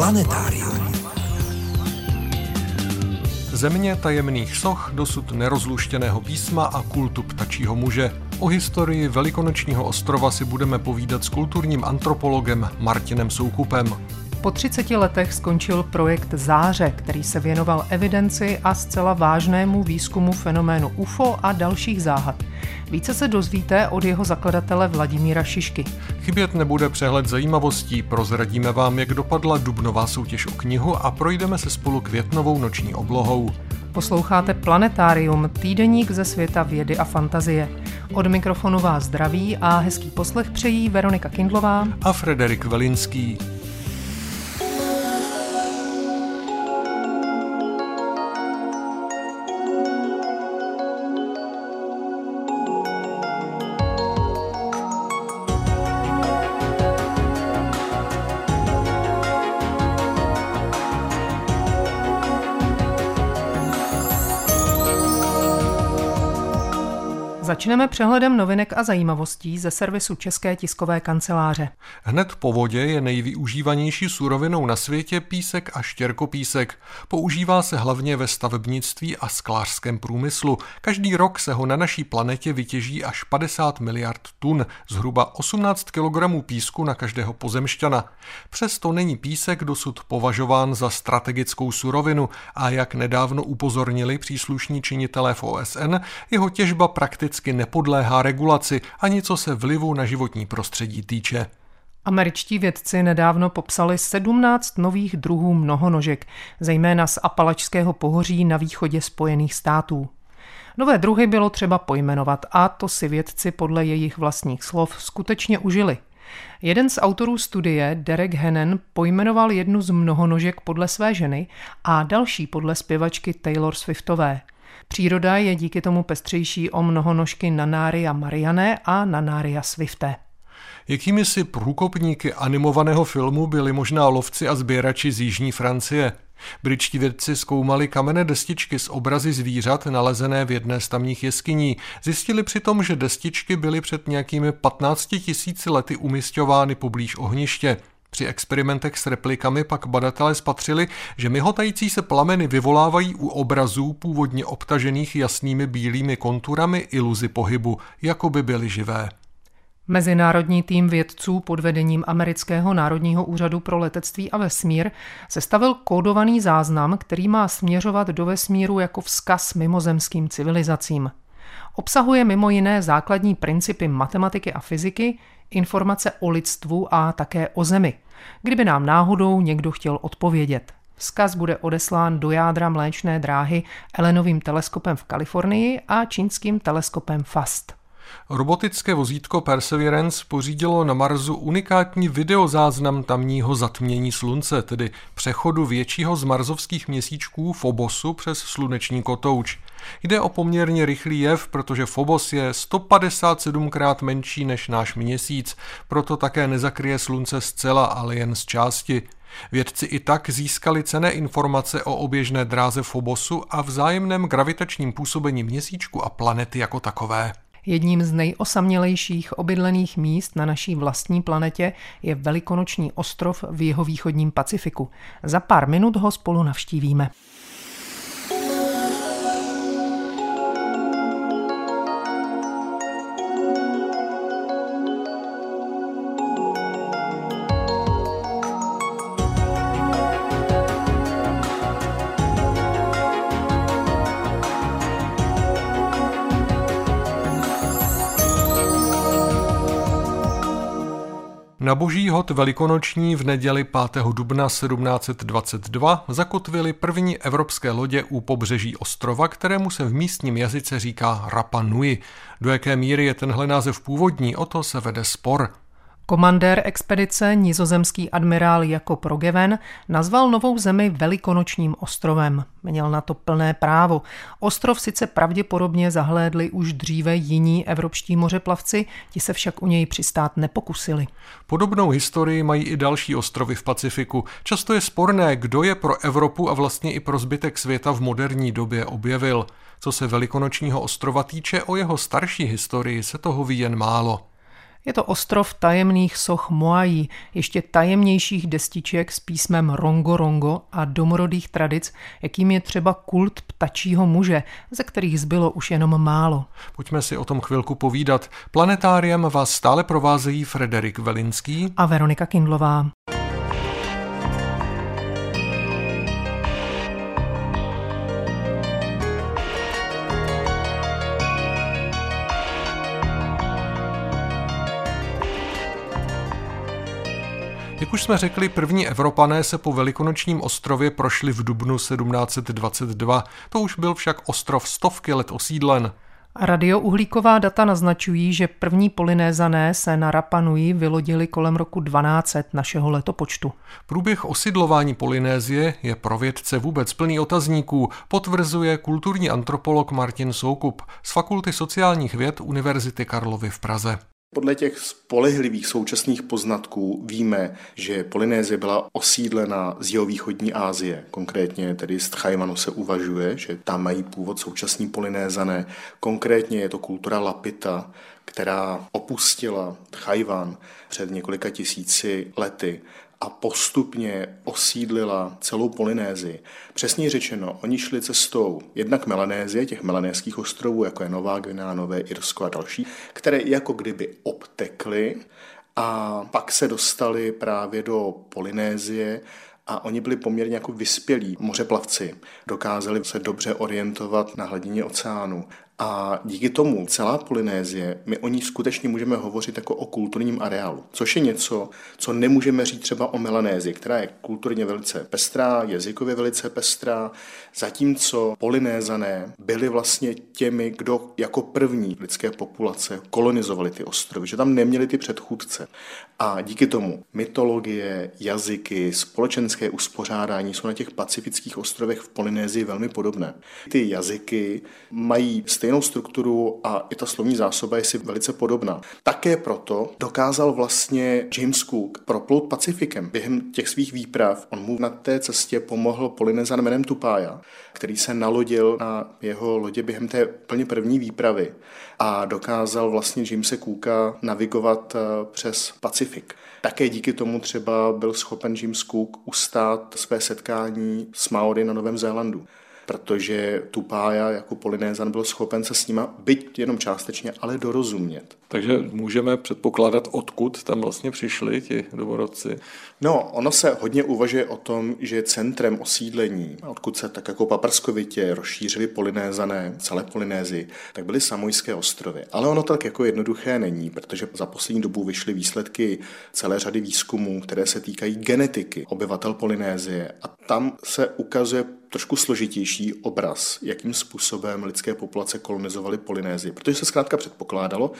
Planetárium. Země tajemných soch, dosud nerozluštěného písma a kultu ptačího muže. O historii Velikonočního ostrova si budeme povídat s kulturním antropologem Martinem Soukupem. Po 30 letech skončil projekt Záře, který se věnoval evidenci a zcela vážnému výzkumu fenoménu UFO a dalších záhad. Více se dozvíte od jeho zakladatele Vladimíra Šišky. Chybět nebude přehled zajímavostí, prozradíme vám, jak dopadla dubnová soutěž o knihu a projdeme se spolu květnovou noční oblohou. Posloucháte Planetárium, týdeník ze světa vědy a fantazie. Od mikrofonu vás zdraví a hezký poslech přejí Veronika Kindlová a Frederik Velinský. Začneme přehledem novinek a zajímavostí ze servisu České tiskové kanceláře. Hned po vodě je nejvyužívanější surovinou na světě písek a štěrkopísek. Používá se hlavně ve stavebnictví a sklářském průmyslu. Každý rok se ho na naší planetě vytěží až 50 miliard tun, zhruba 18 kg písku na každého pozemšťana. Přesto není písek dosud považován za strategickou surovinu a jak nedávno upozornili příslušní činitelé v OSN, jeho těžba prakticky prakticky nepodléhá regulaci ani co se vlivu na životní prostředí týče. Američtí vědci nedávno popsali 17 nových druhů mnohonožek, zejména z Apalačského pohoří na východě Spojených států. Nové druhy bylo třeba pojmenovat a to si vědci podle jejich vlastních slov skutečně užili. Jeden z autorů studie, Derek Hennen, pojmenoval jednu z mnohonožek podle své ženy a další podle zpěvačky Taylor Swiftové. Příroda je díky tomu pestřejší o mnohonožky Nanária Mariané a Nanária Swifté. Jakými si průkopníky animovaného filmu byli možná lovci a sběrači z jižní Francie? Britští vědci zkoumali kamenné destičky s obrazy zvířat nalezené v jedné z tamních jeskyní. Zjistili přitom, že destičky byly před nějakými 15 tisíci lety umistovány poblíž ohniště. Při experimentech s replikami pak badatelé spatřili, že myhotající se plameny vyvolávají u obrazů původně obtažených jasnými bílými konturami iluzi pohybu, jako by byly živé. Mezinárodní tým vědců pod vedením Amerického národního úřadu pro letectví a vesmír sestavil kódovaný záznam, který má směřovat do vesmíru jako vzkaz mimozemským civilizacím. Obsahuje mimo jiné základní principy matematiky a fyziky, informace o lidstvu a také o Zemi, kdyby nám náhodou někdo chtěl odpovědět. Vzkaz bude odeslán do jádra mléčné dráhy Elenovým teleskopem v Kalifornii a čínským teleskopem FAST. Robotické vozítko Perseverance pořídilo na Marsu unikátní videozáznam tamního zatmění slunce, tedy přechodu většího z marzovských měsíčků Fobosu přes sluneční kotouč. Jde o poměrně rychlý jev, protože Phobos je 157 krát menší než náš měsíc, proto také nezakryje slunce zcela, ale jen z části. Vědci i tak získali cené informace o oběžné dráze Fobosu a vzájemném gravitačním působení měsíčku a planety jako takové. Jedním z nejosamělejších obydlených míst na naší vlastní planetě je Velikonoční ostrov v jeho východním Pacifiku. Za pár minut ho spolu navštívíme. Na boží hod velikonoční v neděli 5. dubna 1722 zakotvili první evropské lodě u pobřeží ostrova, kterému se v místním jazyce říká Rapa Nui. Do jaké míry je tenhle název původní, o to se vede spor. Komandér expedice, nizozemský admirál Jakob Rogeven, nazval novou zemi Velikonočním ostrovem. Měl na to plné právo. Ostrov sice pravděpodobně zahlédli už dříve jiní evropští mořeplavci, ti se však u něj přistát nepokusili. Podobnou historii mají i další ostrovy v Pacifiku. Často je sporné, kdo je pro Evropu a vlastně i pro zbytek světa v moderní době objevil. Co se Velikonočního ostrova týče, o jeho starší historii se toho ví jen málo. Je to ostrov tajemných soch Moai, ještě tajemnějších destiček s písmem Rongo Rongo a domorodých tradic, jakým je třeba kult ptačího muže, ze kterých zbylo už jenom málo. Pojďme si o tom chvilku povídat. Planetáriem vás stále provázejí Frederik Velinský a Veronika Kindlová. Jak už jsme řekli, první Evropané se po velikonočním ostrově prošli v dubnu 1722. To už byl však ostrov stovky let osídlen. Radiouhlíková data naznačují, že první polinézané se na Rapanui vylodili kolem roku 1200 našeho letopočtu. Průběh osidlování Polynézie je pro vědce vůbec plný otazníků, potvrzuje kulturní antropolog Martin Soukup z Fakulty sociálních věd Univerzity Karlovy v Praze. Podle těch spolehlivých současných poznatků víme, že Polynézie byla osídlena z jihovýchodní Asie, konkrétně tedy z Tchajvanu se uvažuje, že tam mají původ současní Polynézané. Konkrétně je to kultura Lapita, která opustila Tchajvan před několika tisíci lety a postupně osídlila celou Polynézii. Přesně řečeno, oni šli cestou jednak Melanézie, těch melanéských ostrovů, jako je Nová Gvinea, Nové Irsko a další, které jako kdyby obtekly a pak se dostali právě do Polynézie a oni byli poměrně jako vyspělí mořeplavci. Dokázali se dobře orientovat na hladině oceánu a díky tomu celá Polynézie, my o ní skutečně můžeme hovořit jako o kulturním areálu, což je něco, co nemůžeme říct třeba o Melanézii, která je kulturně velice pestrá, jazykově velice pestrá, zatímco Polynézané byli vlastně těmi, kdo jako první lidské populace kolonizovali ty ostrovy, že tam neměli ty předchůdce. A díky tomu mytologie, jazyky, společenské uspořádání jsou na těch pacifických ostrovech v Polynézii velmi podobné. Ty jazyky mají stejné stejnou strukturu a i ta slovní zásoba je si velice podobná. Také proto dokázal vlastně James Cook proplout Pacifikem. Během těch svých výprav on mu na té cestě pomohl Polynezan jménem Tupája, který se nalodil na jeho lodě během té plně první výpravy a dokázal vlastně Jamese Cooka navigovat eh, přes Pacifik. Také díky tomu třeba byl schopen James Cook ustát své setkání s Maory na Novém Zélandu protože Tupája jako Polynézan byl schopen se s nima, byť jenom částečně, ale dorozumět. Takže můžeme předpokládat, odkud tam vlastně přišli ti domorodci? No, ono se hodně uvažuje o tom, že centrem osídlení, odkud se tak jako paprskovitě rozšířili Polynézané, celé Polynézy, tak byly Samojské ostrovy. Ale ono tak jako jednoduché není, protože za poslední dobu vyšly výsledky celé řady výzkumů, které se týkají genetiky obyvatel Polynézie. A tam se ukazuje trošku složitější obraz, jakým způsobem lidské populace kolonizovaly Polynézii. Protože se zkrátka předpokládalo,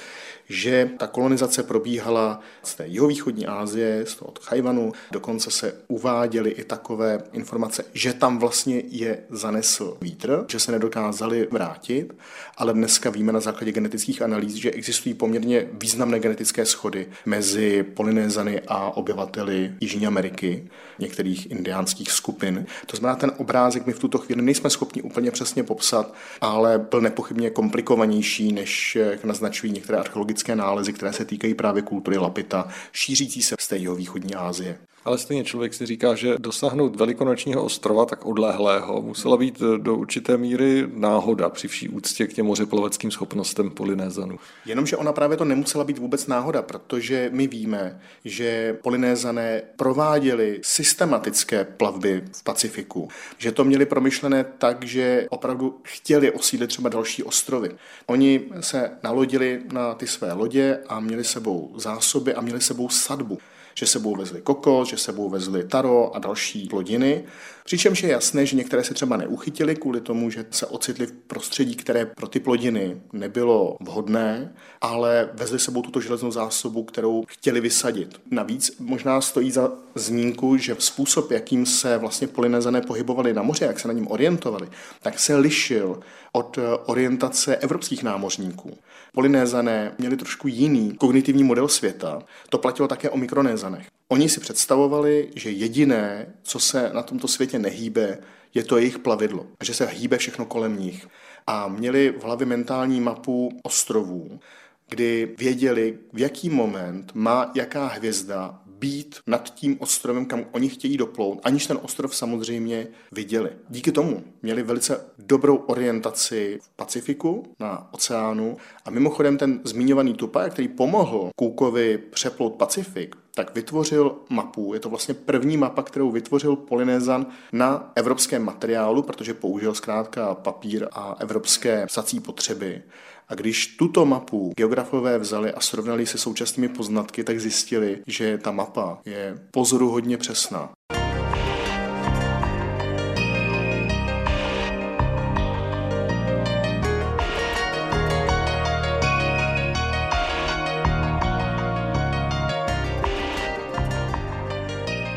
že ta kolonizace probíhala z té jihovýchodní Asie, z toho Chajvanu, dokonce se uváděly i takové informace, že tam vlastně je zanesl vítr, že se nedokázali vrátit, ale dneska víme na základě genetických analýz, že existují poměrně významné genetické schody mezi Polynézany a obyvateli Jižní Ameriky, některých indiánských skupin. To znamená, ten obrázek my v tuto chvíli nejsme schopni úplně přesně popsat, ale byl nepochybně komplikovanější, než naznačují některé archeologické archeologické nálezy, které se týkají právě kultury Lapita, šířící se z té jeho východní Asie. Ale stejně člověk si říká, že dosáhnout velikonočního ostrova tak odlehlého musela být do určité míry náhoda při vší úctě k těm mořeploveckým schopnostem Polynézanů. Jenomže ona právě to nemusela být vůbec náhoda, protože my víme, že Polynézané prováděli systematické plavby v Pacifiku, že to měli promyšlené tak, že opravdu chtěli osídlit třeba další ostrovy. Oni se nalodili na ty své lodě a měli sebou zásoby a měli sebou sadbu že sebou vezli kokos, že sebou vezli taro a další plodiny. Přičemž je jasné, že některé se třeba neuchytily kvůli tomu, že se ocitly v prostředí, které pro ty plodiny nebylo vhodné, ale vezli sebou tuto železnou zásobu, kterou chtěli vysadit. Navíc možná stojí za zmínku, že způsob, jakým se vlastně polinezané pohybovali na moře, jak se na něm orientovali, tak se lišil od orientace evropských námořníků. Polinézané měli trošku jiný kognitivní model světa. To platilo také o mikronézanech. Oni si představovali, že jediné, co se na tomto světě nehýbe, je to jejich plavidlo. A že se hýbe všechno kolem nich. A měli v hlavě mentální mapu ostrovů. kdy věděli, v jaký moment má jaká hvězda být nad tím ostrovem, kam oni chtějí doplout, aniž ten ostrov samozřejmě viděli. Díky tomu měli velice dobrou orientaci v Pacifiku na oceánu a mimochodem ten zmiňovaný Tupac, který pomohl Cookovi přeplout Pacifik, tak vytvořil mapu. Je to vlastně první mapa, kterou vytvořil Polynézan na evropském materiálu, protože použil zkrátka papír a evropské psací potřeby. A když tuto mapu geografové vzali a srovnali se současnými poznatky, tak zjistili, že ta mapa je pozoruhodně přesná.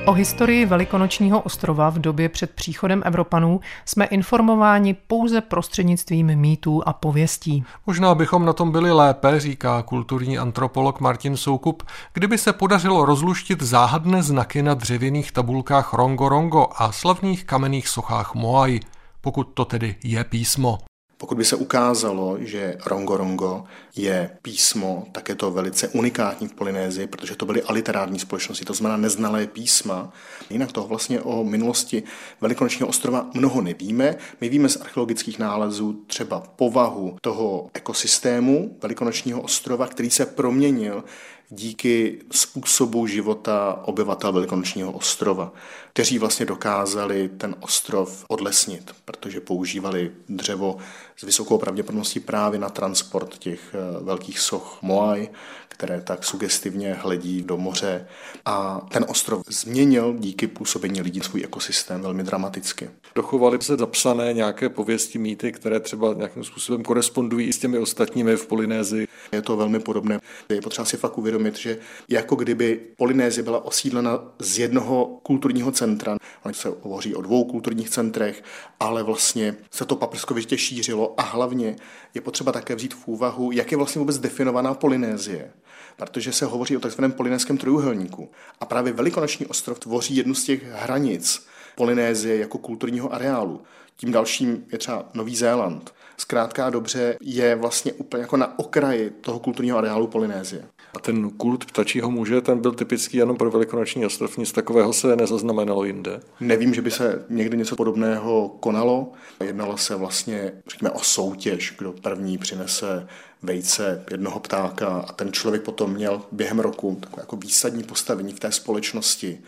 O historii Velikonočního ostrova v době před příchodem Evropanů jsme informováni pouze prostřednictvím mýtů a pověstí. Možná bychom na tom byli lépe, říká kulturní antropolog Martin Soukup, kdyby se podařilo rozluštit záhadné znaky na dřevěných tabulkách Rongo Rongo a slavných kamenných sochách Moai, pokud to tedy je písmo. Pokud by se ukázalo, že Rongo Rongo je písmo, tak je to velice unikátní v Polynézii, protože to byly aliterární společnosti, to znamená neznalé písma. Jinak toho vlastně o minulosti Velikonočního ostrova mnoho nevíme. My víme z archeologických nálezů třeba povahu toho ekosystému Velikonočního ostrova, který se proměnil díky způsobu života obyvatel Velikonočního ostrova, kteří vlastně dokázali ten ostrov odlesnit, protože používali dřevo s vysokou pravděpodobností právě na transport těch eh, velkých soch Moai, které tak sugestivně hledí do moře. A ten ostrov změnil díky působení lidí svůj ekosystém velmi dramaticky. Dochovaly se zapsané nějaké pověsti, mýty, které třeba nějakým způsobem korespondují s těmi ostatními v Polynézii. Je to velmi podobné. Je potřeba si fakt uvědomit, že jako kdyby Polynézie byla osídlena z jednoho kulturního centra. Ono se hovoří o dvou kulturních centrech, ale vlastně se to paprskovitě šířilo a hlavně je potřeba také vzít v úvahu, jak je vlastně vůbec definovaná Polynézie protože se hovoří o tzv. polynéském trojuhelníku. A právě Velikonoční ostrov tvoří jednu z těch hranic Polynézie jako kulturního areálu. Tím dalším je třeba Nový Zéland. Zkrátka dobře je vlastně úplně jako na okraji toho kulturního areálu Polynézie. A ten kult ptačího muže, ten byl typický jenom pro Velikonoční ostrov, nic takového se nezaznamenalo jinde? Nevím, že by se někdy něco podobného konalo. Jednalo se vlastně, řekněme, o soutěž, kdo první přinese vejce jednoho ptáka a ten člověk potom měl během roku takové jako výsadní postavení v té společnosti.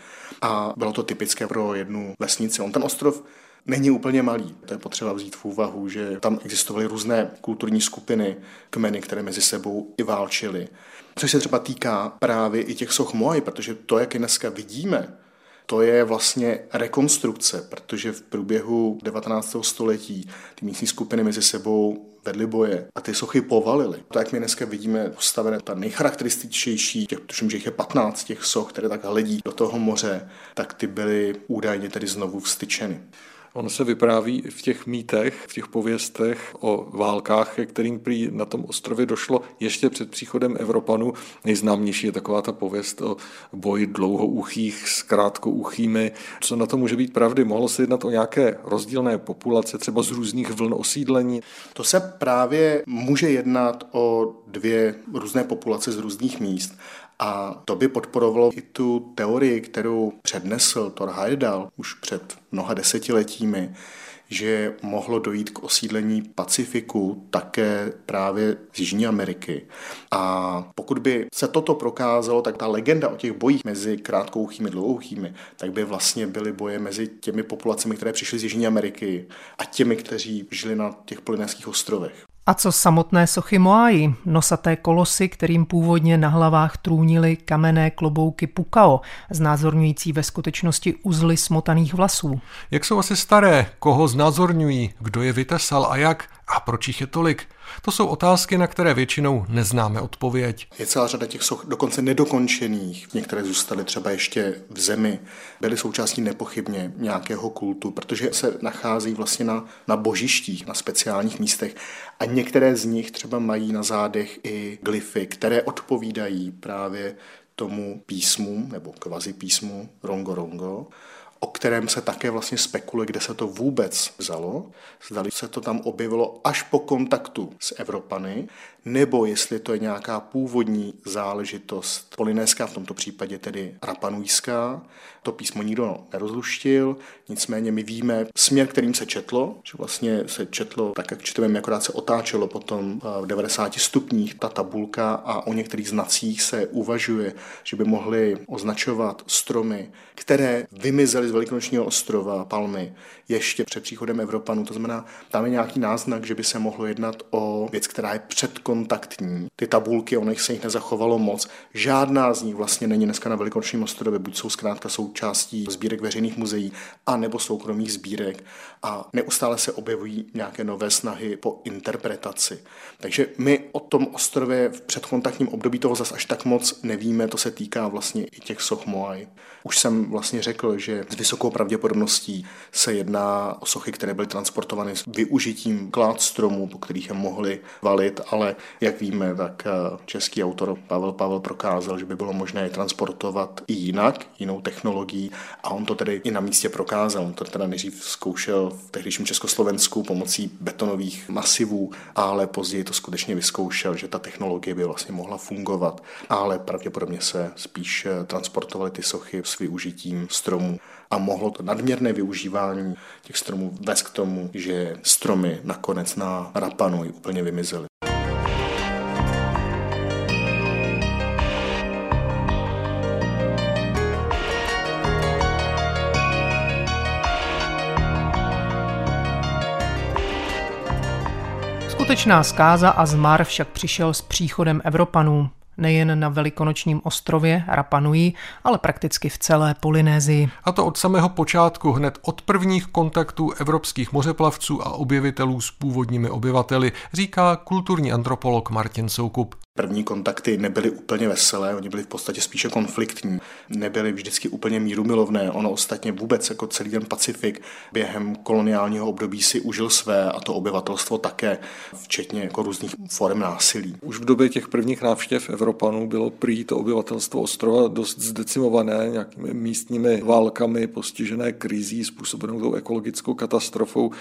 A bylo to typické pro jednu vesnici. On ten ostrov není úplně malý. To je potřeba vzít v úvahu, že tam existovaly různé kulturní skupiny, kmeny, které mezi sebou i válčily. Což se třeba týká právě i těch soch Moai, protože to, jak je dneska vidíme, to je vlastně rekonstrukce, protože v průběhu 19. století ty místní skupiny mezi sebou vedly boje a ty sochy povalily. To, jak my dneska vidíme postavené, ta nejcharakterističtější, těch, tuším, že jich je 15 těch soch, které tak hledí do toho moře, tak ty byly údajně tedy znovu vstyčeny. On se vypráví v těch mýtech, v těch pověstech o válkách, ke kterým prý na tom ostrově došlo ještě před příchodem Evropanů. Nejznámější je taková ta pověst o boji dlouhouchých s krátkouchými. Co na to může být pravdy? Mohlo se jednat o nějaké rozdílné populace, třeba z různých vln osídlení? To se právě může jednat o dvě různé populace z různých míst. A to by podporovalo i tu teorii, kterou přednesl Thor Heyerdahl už před mnoha desetiletími, že mohlo dojít k osídlení Pacifiku také právě z Jižní Ameriky. A pokud by se toto prokázalo, tak ta legenda o těch bojích mezi krátkouchými a dlouhouchými, tak by vlastně byly boje mezi těmi populacemi, které přišly z Jižní Ameriky a těmi, kteří žili na těch polynéských ostrovech. A co samotné sochy Moai, nosaté kolosy, kterým původně na hlavách trůnily kamenné klobouky pukao, znázorňující ve skutečnosti uzly smotaných vlasů. Jak jsou asi staré, koho znázorňují, kdo je vytesal a jak a proč jich je tolik? To jsou otázky, na které většinou neznáme odpověď. Je celá řada těch soch dokonce nedokončených. Některé zůstaly třeba ještě v zemi. Byly součástí nepochybně nějakého kultu, protože se nachází vlastně na, na božištích, na speciálních místech. A některé z nich třeba mají na zádech i glyfy, které odpovídají právě tomu písmu nebo kvazi písmu Rongo Rongo. O kterém se také vlastně spekuluje, kde se to vůbec vzalo. Zdali se to tam objevilo až po kontaktu s Evropany, nebo jestli to je nějaká původní záležitost polinéská, v tomto případě tedy rapanujská. To písmo nikdo nerozluštil, nicméně my víme směr, kterým se četlo, že vlastně se četlo tak, jak čteme, akorát se otáčelo potom v 90 stupních ta tabulka a o některých znacích se uvažuje, že by mohly označovat stromy, které vymizely z Velikonočního ostrova Palmy ještě před příchodem Evropanů. To znamená, tam je nějaký náznak, že by se mohlo jednat o věc, která je předkontaktní. Ty tabulky, ono se jich nezachovalo moc. Žádná z nich vlastně není dneska na Velikonočním ostrově, buď jsou zkrátka součástí sbírek veřejných muzeí, a nebo soukromých sbírek. A neustále se objevují nějaké nové snahy po interpretaci. Takže my o tom ostrově v předkontaktním období toho zas až tak moc nevíme, to se týká vlastně i těch soch Moai. Už jsem vlastně řekl, že s vysokou pravděpodobností se jedná o sochy, které byly transportovány s využitím klád stromů, po kterých je mohli valit, ale jak víme, tak eh, český autor Pavel Pavel prokázal, že by bylo možné je transportovat i jinak, jinou technologií a on to tedy i na místě prokázal. On to teda nejdřív zkoušel v tehdejším Československu pomocí betonových masivů, ale později to skutečně vyzkoušel, že ta technologie by vlastně mohla fungovat, ale pravděpodobně se spíš eh, transportovaly ty sochy s využitím stromů a mohlo to nadměrné využívání těch stromů vést k tomu, že stromy nakonec na Rapanu úplně vymizely. Skutečná zkáza a zmar však přišel s příchodem Evropanů nejen na velikonočním ostrově Rapanui, ale prakticky v celé Polynézii. A to od samého počátku, hned od prvních kontaktů evropských mořeplavců a objevitelů s původními obyvateli, říká kulturní antropolog Martin Soukup. První kontakty nebyly úplně veselé, oni byli v podstatě spíše konfliktní, nebyly vždycky úplně mírumilovné. Ono ostatně vůbec jako celý ten Pacifik během koloniálního období si užil své a to obyvatelstvo také, včetně jako různých forem násilí. Už v době těch prvních návštěv Evropanů bylo prý to obyvatelstvo ostrova dost zdecimované nějakými místními válkami, postižené krizí způsobenou tou ekologickou katastrofou.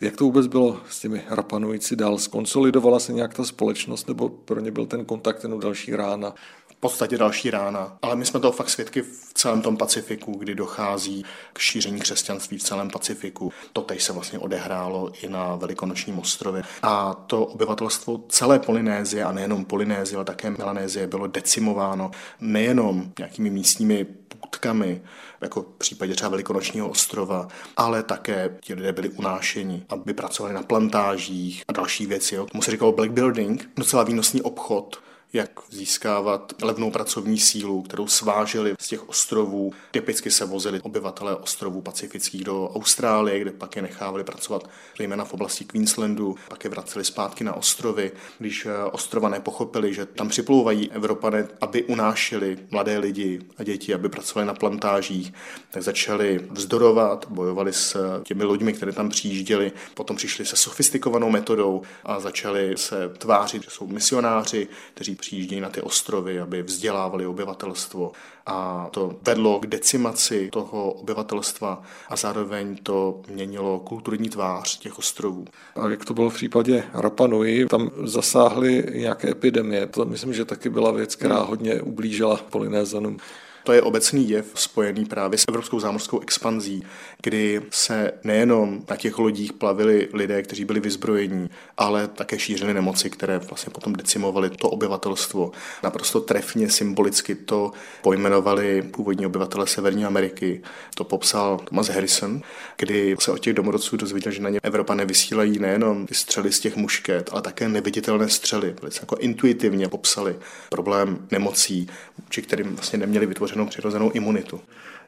Jak to vůbec bylo s těmi Rapanujíci dál? Skonsolidovala se nějak ta společnost nebo pro ně byl ten kontakt jenom další rána? v podstatě další rána. Ale my jsme toho fakt svědky v celém tom Pacifiku, kdy dochází k šíření křesťanství v celém Pacifiku. To teď se vlastně odehrálo i na Velikonočním ostrově. A to obyvatelstvo celé Polynézie, a nejenom Polynézie, ale také Melanézie, bylo decimováno nejenom nějakými místními půdkami, jako v případě třeba Velikonočního ostrova, ale také ti lidé byli unášeni, aby pracovali na plantážích a další věci. Jo. Tomu se říkalo black building, docela výnosný obchod, jak získávat levnou pracovní sílu, kterou sváželi z těch ostrovů. Typicky se vozili obyvatelé ostrovů pacifických do Austrálie, kde pak je nechávali pracovat zejména v oblasti Queenslandu, pak je vraceli zpátky na ostrovy. Když eh, ostrova nepochopili, že tam připlouvají Evropané, aby unášeli mladé lidi a děti, aby pracovali na plantážích, tak začali vzdorovat, bojovali s těmi lidmi, které tam přijížděli, potom přišli se sofistikovanou metodou a začali se tvářit, že jsou misionáři, kteří přijíždějí na ty ostrovy, aby vzdělávali obyvatelstvo a to vedlo k decimaci toho obyvatelstva a zároveň to měnilo kulturní tvář těch ostrovů. A jak to bylo v případě Rapa Nui, tam zasáhly nějaké epidemie. To myslím, že taky byla věc, která hodně ublížila Polynézanům. To je obecný jev spojený právě s evropskou zámořskou expanzí, kdy se nejenom na těch lodích plavili lidé, kteří byli vyzbrojení, ale také šířili nemoci, které vlastně potom decimovaly to obyvatelstvo. Naprosto trefně, symbolicky to pojmenovali původní obyvatele Severní Ameriky. To popsal Thomas Harrison, kdy se od těch domorodců dozvěděl, že na ně Evropa nevysílají nejenom ty střely z těch mušket, ale také neviditelné střely. Velice jako intuitivně popsali problém nemocí, či kterým vlastně neměli vytvořenou přirozenou, imunitu.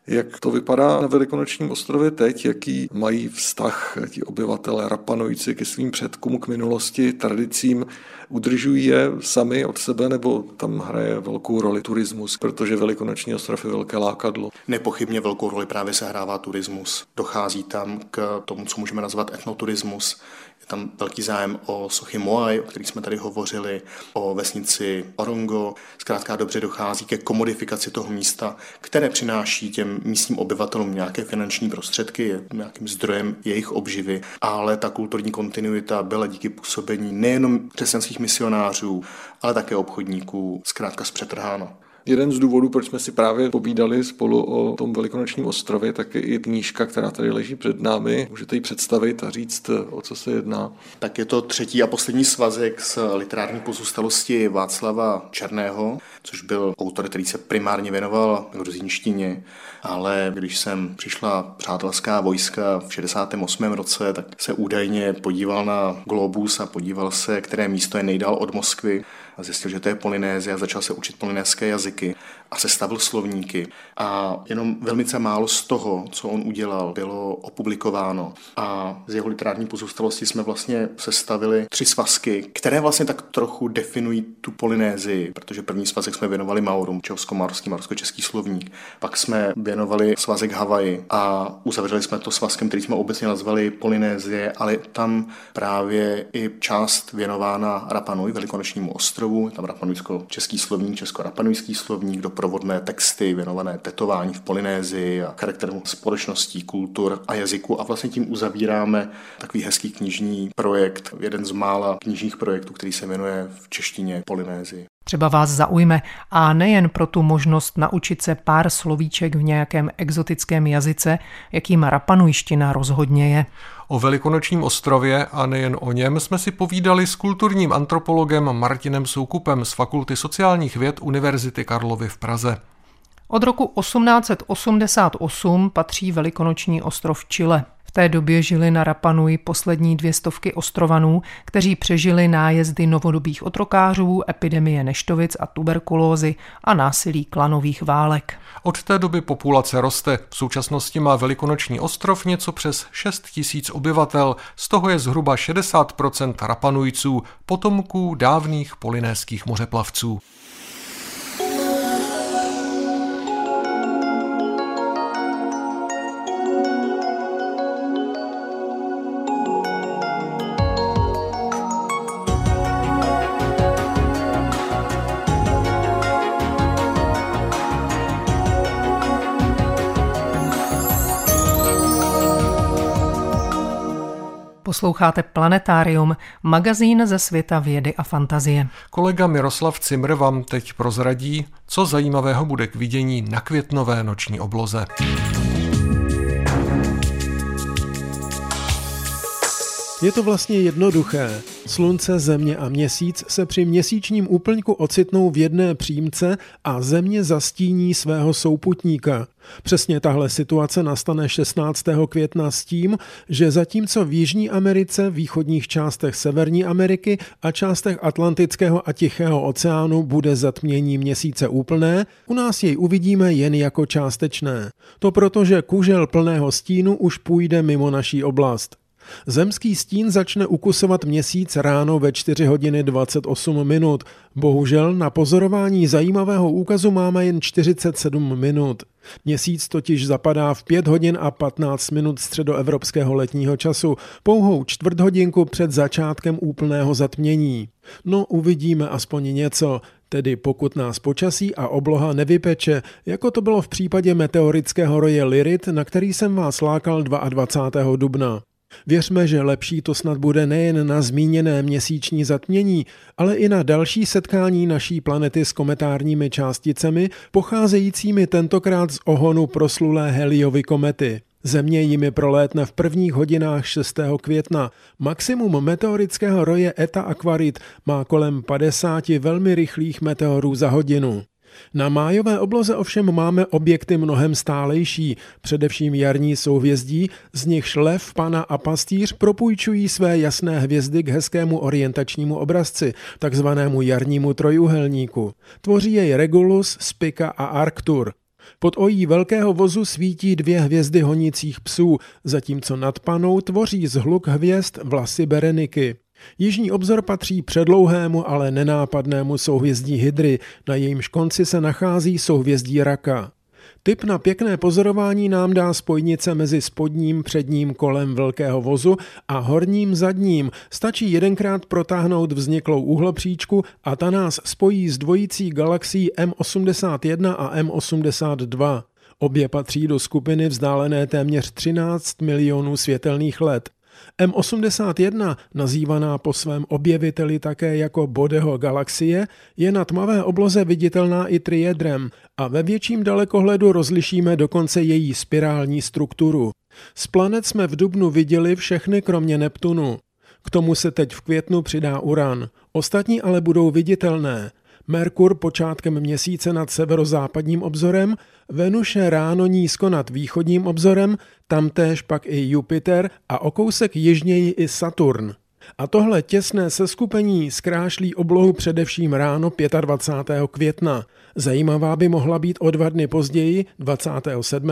Jak to vypadá na Velikonočním ostrově teď? Jaký mají vztah ti obyvatele Rapanojci ke svým předkům, k minulosti, tradicím? Udržují je sami od sebe nebo tam hraje velkou roli turismus, protože Velikonoční ostrov je velké lákadlo? Nepochybně velkou roli právě se hrává turismus. Dochází tam k tomu, co můžeme nazvat etnoturismus, tam velký zájem o sochy Moai, o kterých jsme tady hovořili, o vesnici Orongo. Zkrátka dobře dochází ke komodifikaci toho místa, které přináší těm místním obyvatelům nějaké finanční prostředky, je nějakým zdrojem jejich obživy, ale ta kulturní kontinuita byla díky působení nejenom křesťanských misionářů, ale také obchodníků zkrátka zpřetrhána. Jeden z důvodů, proč jsme si právě povídali spolu o tom velikonočním ostrově, tak je i knížka, která tady leží před námi. Můžete ji představit a říct, o co se jedná? Tak je to třetí a poslední svazek z literární pozůstalosti Václava Černého, což byl autor, který se primárně věnoval gruzínštině, ale když jsem přišla přátelská vojska v 68. roce, tak se údajně podíval na globus a podíval se, které místo je nejdál od Moskvy zjistil, že to je Polynézie a začal se učit polynéské jazyky a sestavil slovníky. A jenom velmi málo z toho, co on udělal, bylo opublikováno. A z jeho literární pozůstalosti jsme vlastně sestavili tři svazky, které vlastně tak trochu definují tu Polynézii, protože první svazek jsme věnovali Maorům, česko-marský, marsko-český slovník. Pak jsme věnovali svazek Havaji a uzavřeli jsme to svazkem, který jsme obecně nazvali Polynézie, ale tam právě i část věnována Rapanui, velikonočnímu ostrovu, tam rapanujsko-český slovník, česko-rapanujský slovník, doprovodné texty věnované tetování v Polynézii a charakteru společností, kultur a jazyku a vlastně tím uzavíráme takový hezký knižní projekt, jeden z mála knižních projektů, který se jmenuje v češtině Polynézii třeba vás zaujme a nejen pro tu možnost naučit se pár slovíček v nějakém exotickém jazyce, jakým rapanujština rozhodně je. O Velikonočním ostrově a nejen o něm jsme si povídali s kulturním antropologem Martinem Soukupem z Fakulty sociálních věd Univerzity Karlovy v Praze. Od roku 1888 patří Velikonoční ostrov Chile. V té době žili na Rapanui poslední dvě stovky ostrovanů, kteří přežili nájezdy novodobých otrokářů, epidemie neštovic a tuberkulózy a násilí klanových válek. Od té doby populace roste. V současnosti má Velikonoční ostrov něco přes 6 tisíc obyvatel, z toho je zhruba 60% Rapanujců, potomků dávných polinéských mořeplavců. Posloucháte Planetárium, magazín ze světa vědy a fantazie. Kolega Miroslav Cimr vám teď prozradí, co zajímavého bude k vidění na květnové noční obloze. Je to vlastně jednoduché. Slunce, Země a Měsíc se při měsíčním úplňku ocitnou v jedné přímce a Země zastíní svého souputníka. Přesně tahle situace nastane 16. května s tím, že zatímco v Jižní Americe, východních částech Severní Ameriky a částech Atlantického a Tichého oceánu bude zatmění měsíce úplné, u nás jej uvidíme jen jako částečné. To proto, že kužel plného stínu už půjde mimo naší oblast. Zemský stín začne ukusovat měsíc ráno ve 4 hodiny 28 minut. Bohužel na pozorování zajímavého úkazu máme jen 47 minut. Měsíc totiž zapadá v 5 hodin a 15 minut středoevropského letního času, pouhou čtvrt hodinku před začátkem úplného zatmění. No uvidíme aspoň něco, tedy pokud nás počasí a obloha nevypeče, jako to bylo v případě meteorického roje Lyrit, na který jsem vás lákal 22. dubna. Věřme, že lepší to snad bude nejen na zmíněné měsíční zatmění, ale i na další setkání naší planety s kometárními částicemi, pocházejícími tentokrát z ohonu proslulé Heliovy komety. Země jimi prolétne v prvních hodinách 6. května. Maximum meteorického roje Eta Aquarit má kolem 50 velmi rychlých meteorů za hodinu. Na májové obloze ovšem máme objekty mnohem stálejší, především jarní souhvězdí, z nichž lev, pana a pastýř propůjčují své jasné hvězdy k hezkému orientačnímu obrazci, takzvanému jarnímu trojuhelníku. Tvoří jej Regulus, Spica a Arctur. Pod ojí velkého vozu svítí dvě hvězdy honících psů, zatímco nad panou tvoří zhluk hvězd vlasy Bereniky. Jižní obzor patří předlouhému, ale nenápadnému souhvězdí Hydry, na jejímž konci se nachází souhvězdí Raka. Typ na pěkné pozorování nám dá spojnice mezi spodním předním kolem velkého vozu a horním zadním. Stačí jedenkrát protáhnout vzniklou uhlopříčku a ta nás spojí s dvojicí galaxií M81 a M82. Obě patří do skupiny vzdálené téměř 13 milionů světelných let. M81, nazývaná po svém objeviteli také jako Bodeho galaxie, je na tmavé obloze viditelná i triedrem a ve větším dalekohledu rozlišíme dokonce její spirální strukturu. Z planet jsme v Dubnu viděli všechny kromě Neptunu. K tomu se teď v květnu přidá Uran. Ostatní ale budou viditelné. Merkur počátkem měsíce nad severozápadním obzorem, Venuše ráno nízko nad východním obzorem, tamtéž pak i Jupiter a o kousek jižněji i Saturn. A tohle těsné seskupení zkrášlí oblohu především ráno 25. května. Zajímavá by mohla být o dva dny později, 27.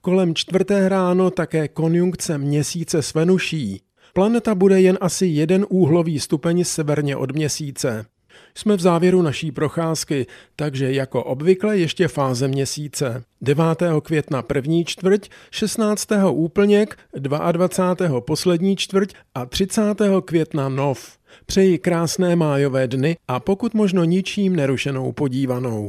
kolem čtvrté ráno také konjunkce měsíce s Venuší. Planeta bude jen asi jeden úhlový stupeň severně od měsíce. Jsme v závěru naší procházky, takže jako obvykle ještě fáze měsíce. 9. května první čtvrť, 16. úplněk, 22. poslední čtvrť a 30. května nov. Přeji krásné májové dny a pokud možno ničím nerušenou podívanou.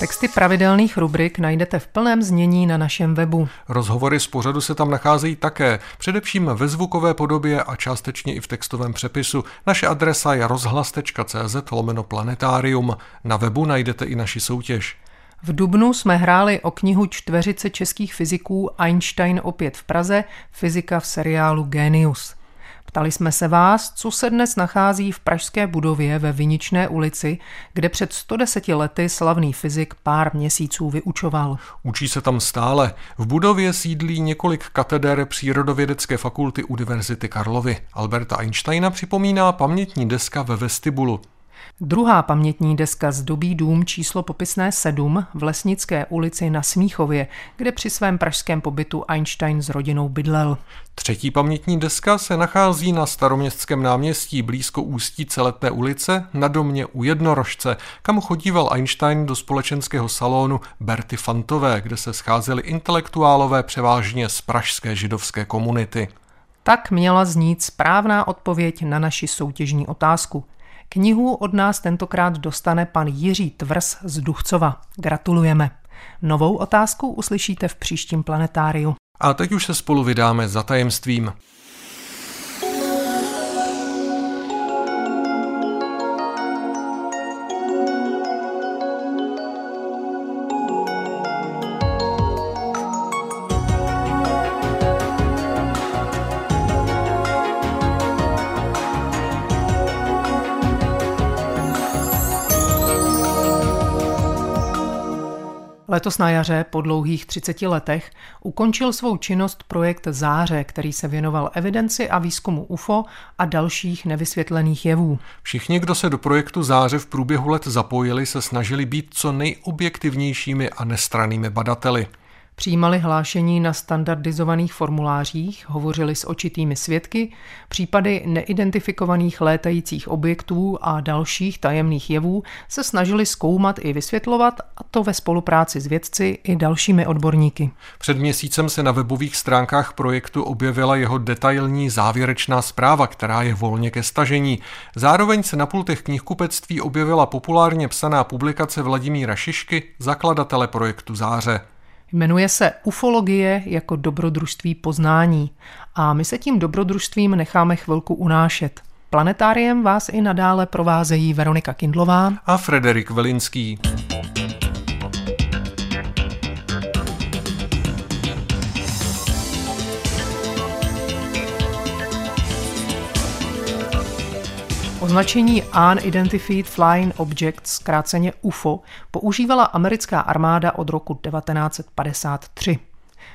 Texty pravidelných rubrik najdete v plném znění na našem webu. Rozhovory z pořadu se tam nacházejí také, především ve zvukové podobě a částečně i v textovém přepisu. Naše adresa je rozhlas.cz lomeno planetarium. Na webu najdete i naši soutěž. V Dubnu jsme hráli o knihu čtveřice českých fyziků Einstein opět v Praze, fyzika v seriálu Genius. Ptali jsme se vás, co se dnes nachází v pražské budově ve Viničné ulici, kde před 110 lety slavný fyzik pár měsíců vyučoval. Učí se tam stále. V budově sídlí několik kateder Přírodovědecké fakulty Univerzity Karlovy. Alberta Einsteina připomíná pamětní deska ve vestibulu. Druhá pamětní deska zdobí dům číslo popisné 7 v Lesnické ulici na Smíchově, kde při svém pražském pobytu Einstein s rodinou bydlel. Třetí pamětní deska se nachází na staroměstském náměstí blízko ústí Celetné ulice na domě u Jednorožce, kam chodíval Einstein do společenského salonu Berty Fantové, kde se scházeli intelektuálové převážně z pražské židovské komunity. Tak měla znít správná odpověď na naši soutěžní otázku. Knihu od nás tentokrát dostane pan Jiří Tvrs z Duchcova. Gratulujeme. Novou otázku uslyšíte v příštím planetáriu. A teď už se spolu vydáme za tajemstvím. Letos na jaře, po dlouhých 30 letech, ukončil svou činnost projekt Záře, který se věnoval evidenci a výzkumu UFO a dalších nevysvětlených jevů. Všichni, kdo se do projektu Záře v průběhu let zapojili, se snažili být co nejobjektivnějšími a nestranými badateli. Přijímali hlášení na standardizovaných formulářích, hovořili s očitými svědky, případy neidentifikovaných létajících objektů a dalších tajemných jevů se snažili zkoumat i vysvětlovat, a to ve spolupráci s vědci i dalšími odborníky. Před měsícem se na webových stránkách projektu objevila jeho detailní závěrečná zpráva, která je volně ke stažení. Zároveň se na pultech knihkupectví objevila populárně psaná publikace Vladimíra Šišky, zakladatele projektu Záře. Jmenuje se Ufologie jako dobrodružství poznání a my se tím dobrodružstvím necháme chvilku unášet. Planetáriem vás i nadále provázejí Veronika Kindlová a Frederik Velinský. Označení Unidentified Flying Objects, zkráceně UFO, používala americká armáda od roku 1953.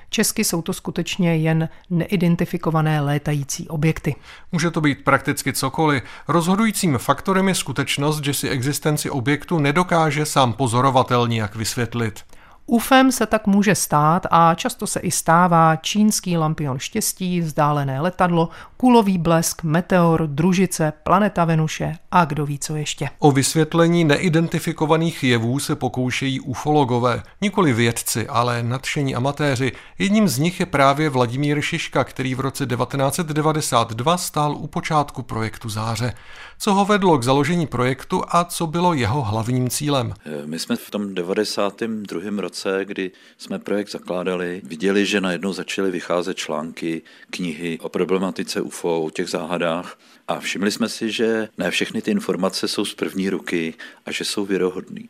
Česky jsou to skutečně jen neidentifikované létající objekty. Může to být prakticky cokoliv. Rozhodujícím faktorem je skutečnost, že si existenci objektu nedokáže sám pozorovatel nijak vysvětlit. UFem se tak může stát a často se i stává čínský lampion štěstí, vzdálené letadlo, kulový blesk, meteor, družice, planeta Venuše a kdo ví co ještě. O vysvětlení neidentifikovaných jevů se pokoušejí ufologové, nikoli vědci, ale nadšení amatéři. Jedním z nich je právě Vladimír Šiška, který v roce 1992 stál u počátku projektu Záře. Co ho vedlo k založení projektu a co bylo jeho hlavním cílem? My jsme v tom 92. roce, kdy jsme projekt zakládali, viděli, že najednou začaly vycházet články, knihy o problematice UFO, o těch záhadách a všimli jsme si, že ne všechny ty informace jsou z první ruky a že jsou věrohodné.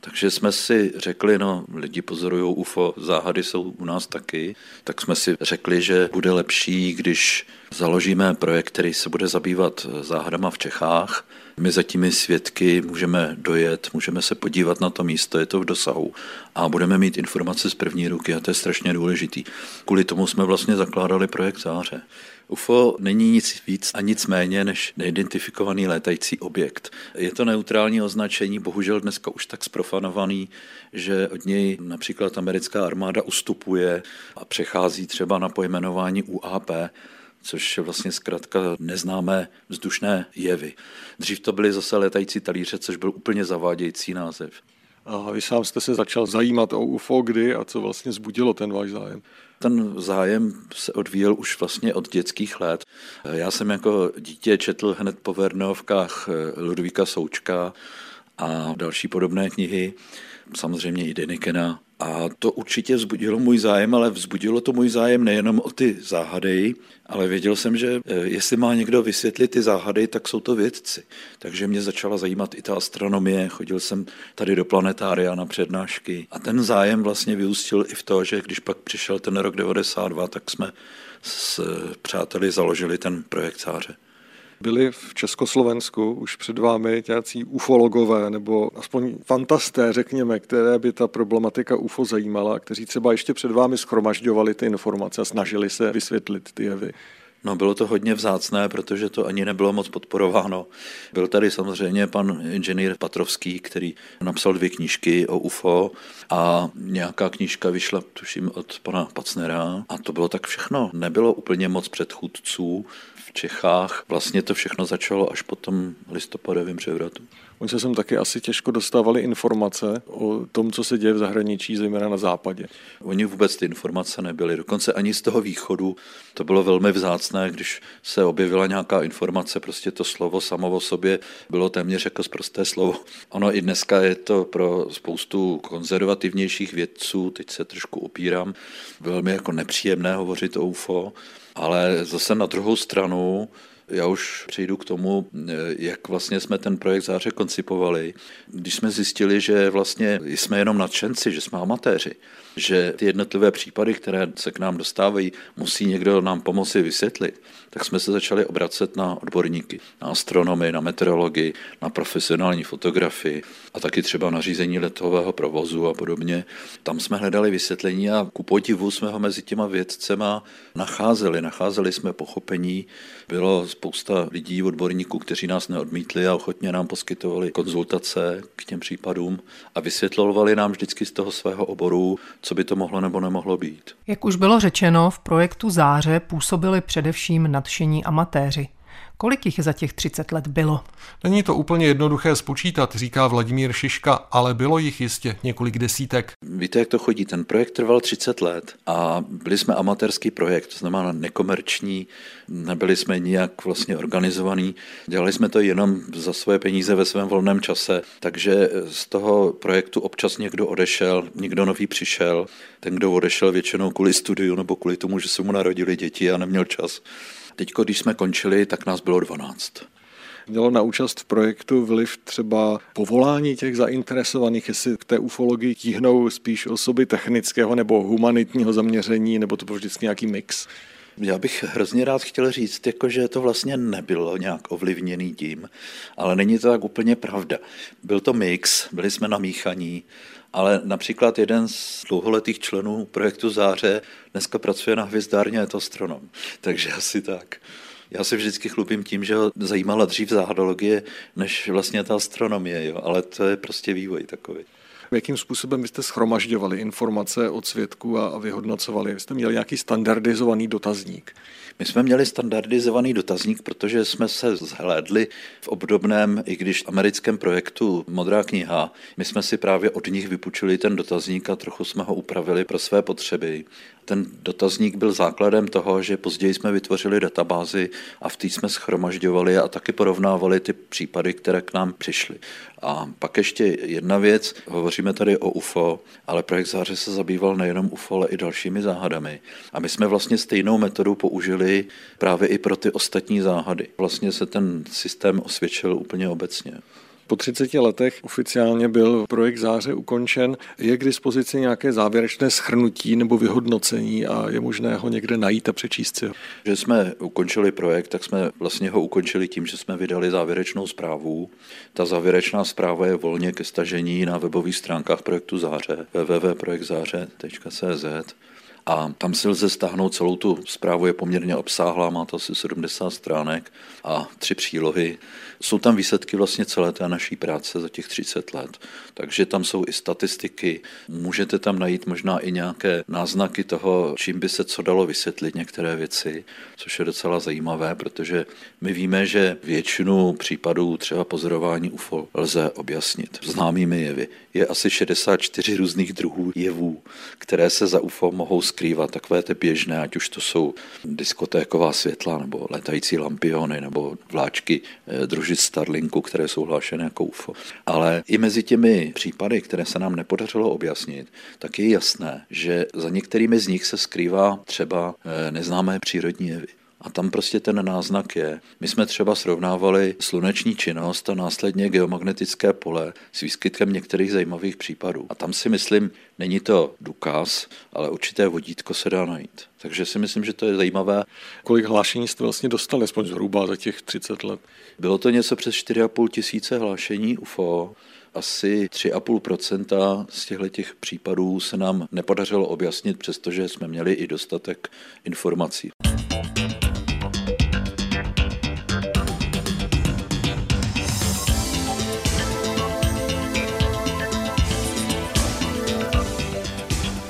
Takže jsme si řekli, no lidi pozorují UFO, záhady jsou u nás taky, tak jsme si řekli, že bude lepší, když založíme projekt, který se bude zabývat záhadama v Čechách. My za těmi svědky můžeme dojet, můžeme se podívat na to místo, je to v dosahu a budeme mít informace z první ruky a to je strašně důležitý. Kvůli tomu jsme vlastně zakládali projekt Záře. UFO není nic víc a nic méně než neidentifikovaný létající objekt. Je to neutrální označení, bohužel dneska už tak sprofanovaný, že od něj například americká armáda ustupuje a přechází třeba na pojmenování UAP, což je vlastně zkrátka neznámé vzdušné jevy. Dřív to byly zase letající talíře, což byl úplně zavádějící název. A vy sám jste se začal zajímat o UFO kdy a co vlastně zbudilo ten váš zájem? Ten zájem se odvíjel už vlastně od dětských let. Já jsem jako dítě četl hned po Vernovkách Ludvíka Součka a další podobné knihy, samozřejmě i Denikena. A to určitě vzbudilo můj zájem, ale vzbudilo to můj zájem nejenom o ty záhady, ale věděl jsem, že eh, jestli má někdo vysvětlit ty záhady, tak jsou to vědci. Takže mě začala zajímat i ta astronomie, chodil jsem tady do planetária na přednášky. A ten zájem vlastně vyústil i v to, že když pak přišel ten rok 92, tak jsme s přáteli založili ten projekt Záře byli v Československu už před vámi nějací ufologové nebo aspoň fantasté, řekněme, které by ta problematika UFO zajímala, kteří třeba ještě před vámi schromažďovali ty informace a snažili se vysvětlit ty jevy? No bylo to hodně vzácné, protože to ani nebylo moc podporováno. Byl tady samozřejmě pan inženýr Patrovský, který napsal dvě knížky o UFO a nějaká knížka vyšla, tuším, od pana Pacnera a to bylo tak všechno. Nebylo úplně moc předchůdců v Čechách. Vlastně to všechno začalo až po tom listopadovém převratu. Oni se sem taky asi těžko dostávali informace o tom, co se děje v zahraničí, zejména na západě. Oni vůbec ty informace nebyly, dokonce ani z toho východu. To bylo velmi vzácné, když se objevila nějaká informace, prostě to slovo samo o sobě bylo téměř jako zprosté slovo. Ono i dneska je to pro spoustu konzervativnějších vědců, teď se trošku opírám, velmi jako nepříjemné hovořit o UFO, ale zase na druhou stranu já už přejdu k tomu, jak vlastně jsme ten projekt Záře koncipovali. Když jsme zjistili, že vlastně jsme jenom nadšenci, že jsme amatéři, že ty jednotlivé případy, které se k nám dostávají, musí někdo nám pomoci vysvětlit, tak jsme se začali obracet na odborníky, na astronomii, na meteorologii, na profesionální fotografii a taky třeba na řízení letového provozu a podobně. Tam jsme hledali vysvětlení a ku podivu jsme ho mezi těma vědcema nacházeli. Nacházeli jsme pochopení, bylo spousta lidí, odborníků, kteří nás neodmítli a ochotně nám poskytovali konzultace k těm případům a vysvětlovali nám vždycky z toho svého oboru, co by to mohlo nebo nemohlo být. Jak už bylo řečeno, v projektu Záře působili především nadšení amatéři. Kolik jich za těch 30 let bylo? Není to úplně jednoduché spočítat, říká Vladimír Šiška, ale bylo jich jistě několik desítek. Víte, jak to chodí? Ten projekt trval 30 let a byli jsme amatérský projekt, to znamená nekomerční, nebyli jsme nijak vlastně organizovaný, dělali jsme to jenom za své peníze ve svém volném čase, takže z toho projektu občas někdo odešel, někdo nový přišel, ten, kdo odešel většinou kvůli studiu nebo kvůli tomu, že se mu narodili děti a neměl čas. Teď, když jsme končili, tak nás bylo 12. Mělo na účast v projektu vliv třeba povolání těch zainteresovaných, jestli k té ufologii tíhnou spíš osoby technického nebo humanitního zaměření, nebo to byl vždycky nějaký mix? Já bych hrozně rád chtěl říct, jako že to vlastně nebylo nějak ovlivněný tím, ale není to tak úplně pravda. Byl to mix, byli jsme namíchaní, ale například jeden z dlouholetých členů projektu Záře dneska pracuje na hvězdárně, je to astronom. Takže asi tak. Já se vždycky chlubím tím, že ho zajímala dřív záhadologie, než vlastně ta astronomie, jo? ale to je prostě vývoj takový. Jakým způsobem byste schromažďovali informace od svědků a vyhodnocovali? Jste měli nějaký standardizovaný dotazník? My jsme měli standardizovaný dotazník, protože jsme se zhlédli v obdobném, i když americkém projektu Modrá kniha. My jsme si právě od nich vypučili ten dotazník a trochu jsme ho upravili pro své potřeby. Ten dotazník byl základem toho, že později jsme vytvořili databázi a v té jsme schromažďovali a taky porovnávali ty případy, které k nám přišly. A pak ještě jedna věc, hovoříme tady o UFO, ale projekt Záře se zabýval nejenom UFO, ale i dalšími záhadami. A my jsme vlastně stejnou metodu použili právě i pro ty ostatní záhady. Vlastně se ten systém osvědčil úplně obecně. Po 30 letech oficiálně byl projekt Záře ukončen. Je k dispozici nějaké závěrečné schrnutí nebo vyhodnocení a je možné ho někde najít a přečíst si? Že jsme ukončili projekt, tak jsme vlastně ho ukončili tím, že jsme vydali závěrečnou zprávu. Ta závěrečná zpráva je volně ke stažení na webových stránkách projektu Záře www.projektzáře.cz a tam si lze stáhnout celou tu zprávu, je poměrně obsáhlá, má to asi 70 stránek a tři přílohy. Jsou tam výsledky vlastně celé té naší práce za těch 30 let, takže tam jsou i statistiky, můžete tam najít možná i nějaké náznaky toho, čím by se co dalo vysvětlit některé věci, což je docela zajímavé, protože my víme, že většinu případů třeba pozorování UFO lze objasnit známými jevy. Je asi 64 různých druhů jevů, které se za UFO mohou skrývat takové ty běžné, ať už to jsou diskotéková světla, nebo letající lampiony, nebo vláčky eh, družic Starlinku, které jsou hlášené jako UFO. Ale i mezi těmi případy, které se nám nepodařilo objasnit, tak je jasné, že za některými z nich se skrývá třeba eh, neznámé přírodní jevy. A tam prostě ten náznak je. My jsme třeba srovnávali sluneční činnost a následně geomagnetické pole s výskytkem některých zajímavých případů. A tam si myslím, není to důkaz, ale určité vodítko se dá najít. Takže si myslím, že to je zajímavé. Kolik hlášení jste vlastně dostali, aspoň zhruba za těch 30 let? Bylo to něco přes 4,5 tisíce hlášení UFO asi 3,5% z těchto těch případů se nám nepodařilo objasnit, přestože jsme měli i dostatek informací.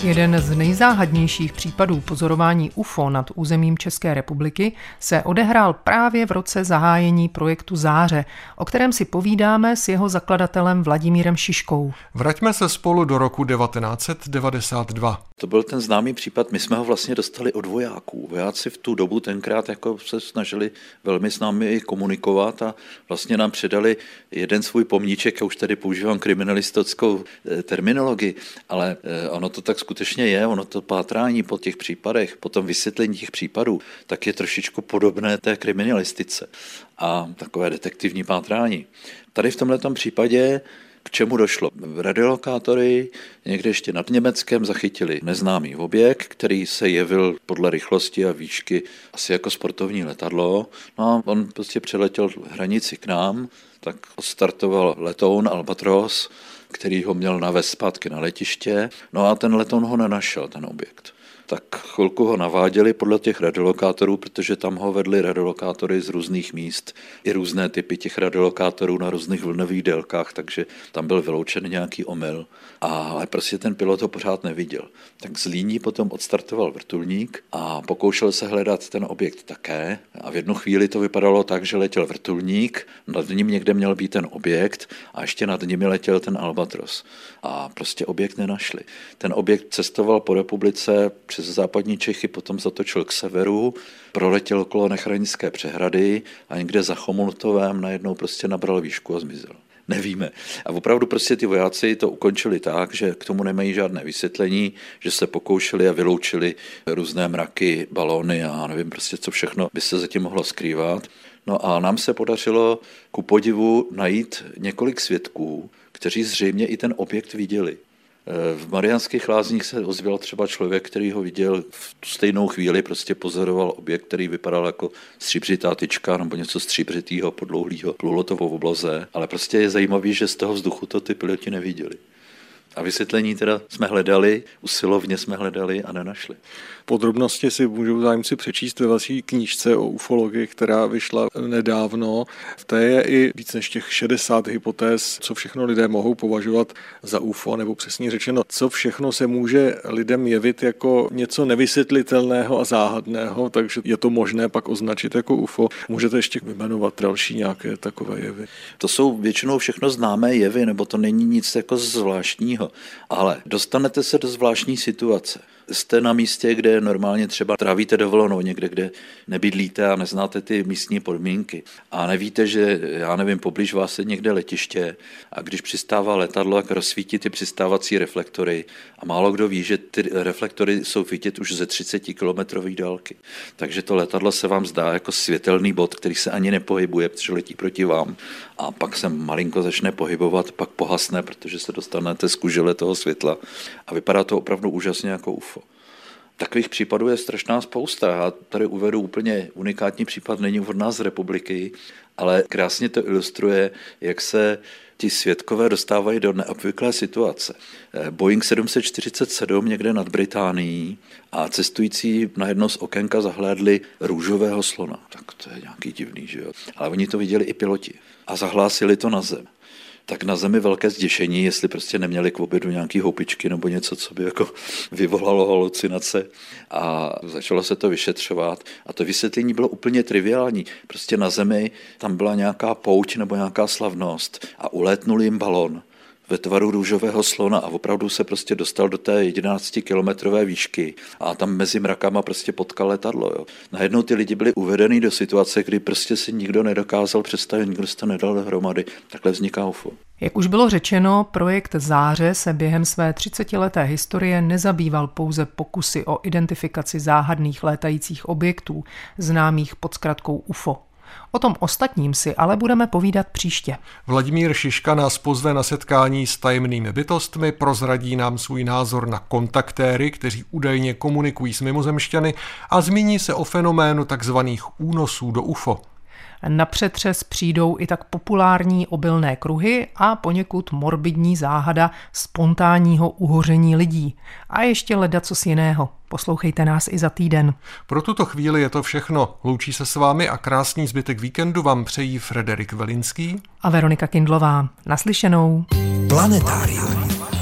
Jeden z nejzáhadnějších případů pozorování UFO nad územím České republiky se odehrál právě v roce zahájení projektu Záře, o kterém si povídáme s jeho zakladatelem Vladimírem Šiškou. Vraťme se spolu do roku 1992. To byl ten známý případ, my jsme ho vlastně dostali od vojáků. Vojáci v tu dobu tenkrát jako se snažili velmi s námi komunikovat a vlastně nám předali jeden svůj pomníček, já už tady používám kriminalistickou eh, terminologii, ale eh, ono to tak skutečně je, ono to pátrání po těch případech, po tom vysvětlení těch případů, tak je trošičku podobné té kriminalistice a takové detektivní pátrání. Tady v tomto případě k čemu došlo? Radiolokátory někde ještě nad Německem zachytili neznámý objekt, který se jevil podle rychlosti a výšky asi jako sportovní letadlo. No a on prostě přeletěl hranici k nám, tak odstartoval letoun Albatros, který ho měl navést zpátky na letiště, no a ten letoun ho nenašel, ten objekt tak chvilku ho naváděli podle těch radiolokátorů, protože tam ho vedli radiolokátory z různých míst, i různé typy těch radiolokátorů na různých vlnových délkách, takže tam byl vyloučen nějaký omyl. Ale prostě ten pilot ho pořád neviděl. Tak z Líní potom odstartoval vrtulník a pokoušel se hledat ten objekt také. A v jednu chvíli to vypadalo tak, že letěl vrtulník, nad ním někde měl být ten objekt a ještě nad nimi letěl ten Albatros. A prostě objekt nenašli. Ten objekt cestoval po republice přes západní Čechy, potom zatočil k severu, proletěl okolo Nechranické přehrady a někde za Chomultovém najednou prostě nabral výšku a zmizel. Nevíme. A opravdu prostě ty vojáci to ukončili tak, že k tomu nemají žádné vysvětlení, že se pokoušeli a vyloučili různé mraky, balóny a nevím prostě, co všechno by se zatím mohlo skrývat. No a nám se podařilo ku podivu najít několik svědků, kteří zřejmě i ten objekt viděli. Eh, v Mariánských lázních se ozvěl třeba člověk, který ho viděl v tu stejnou chvíli, prostě pozoroval objekt, který vypadal jako stříbřitá tyčka nebo něco stříbřitého, podlouhlého, plulo to v obloze, ale prostě je zajímavý, že z toho vzduchu to ty piloti neviděli. A vysvětlení teda jsme hledali, usilovně jsme hledali a nenašli. Podrobnosti si můžou zájemci přečíst ve vaší knížce o ufologii, která vyšla nedávno. V té je i víc než těch 60 hypotéz, co všechno lidé mohou považovat za UFO, nebo přesně řečeno, co všechno se může lidem jevit jako něco nevysvětlitelného a záhadného, takže je to možné pak označit jako UFO. Můžete ještě vyjmenovat další nějaké takové jevy? To jsou většinou všechno známé jevy, nebo to není nic jako zvláštního, ale dostanete se do zvláštní situace. Jste na místě, kde normálně třeba trávíte dovolenou, někde, kde nebydlíte a neznáte ty místní podmínky. A nevíte, že, já nevím, poblíž vás je někde letiště a když přistává letadlo, jak rozsvítí ty přistávací reflektory a málo kdo ví, že ty reflektory jsou vidět už ze 30 kilometrových dálky. Takže to letadlo se vám zdá jako světelný bod, který se ani nepohybuje, protože letí proti vám a pak se malinko začne pohybovat, pak pohasne, protože se dostanete z kužele toho světla a vypadá to opravdu úžasně jako UFO. Takových případů je strašná spousta. Já tady uvedu úplně unikátní případ, není od nás z republiky, ale krásně to ilustruje, jak se ti svědkové dostávají do neobvyklé situace. Boeing 747 někde nad Británií a cestující najednou z okénka zahlédli růžového slona. Tak to je nějaký divný, že jo? Ale oni to viděli i piloti a zahlásili to na zem tak na zemi velké zděšení, jestli prostě neměli k obědu nějaký houpičky nebo něco, co by jako vyvolalo halucinace a začalo se to vyšetřovat a to vysvětlení bylo úplně triviální. Prostě na zemi tam byla nějaká pouť nebo nějaká slavnost a ulétnul jim balon ve tvaru růžového slona a opravdu se prostě dostal do té 11-kilometrové výšky a tam mezi mrakama prostě potkal letadlo. Jo. Najednou ty lidi byli uvedeni do situace, kdy prostě si nikdo nedokázal představit, nikdo si to nedal dohromady. Takhle vzniká UFO. Jak už bylo řečeno, projekt Záře se během své 30-leté historie nezabýval pouze pokusy o identifikaci záhadných létajících objektů, známých pod zkratkou UFO. O tom ostatním si ale budeme povídat příště. Vladimír Šiška nás pozve na setkání s tajemnými bytostmi, prozradí nám svůj názor na kontaktéry, kteří údajně komunikují s mimozemšťany a zmíní se o fenoménu takzvaných únosů do UFO. Na přetřes přijdou i tak populární obilné kruhy a poněkud morbidní záhada spontánního uhoření lidí. A ještě leda co jiného. Poslouchejte nás i za týden. Pro tuto chvíli je to všechno. Loučí se s vámi a krásný zbytek víkendu vám přejí Frederik Velinský a Veronika Kindlová. Naslyšenou. Planetárium.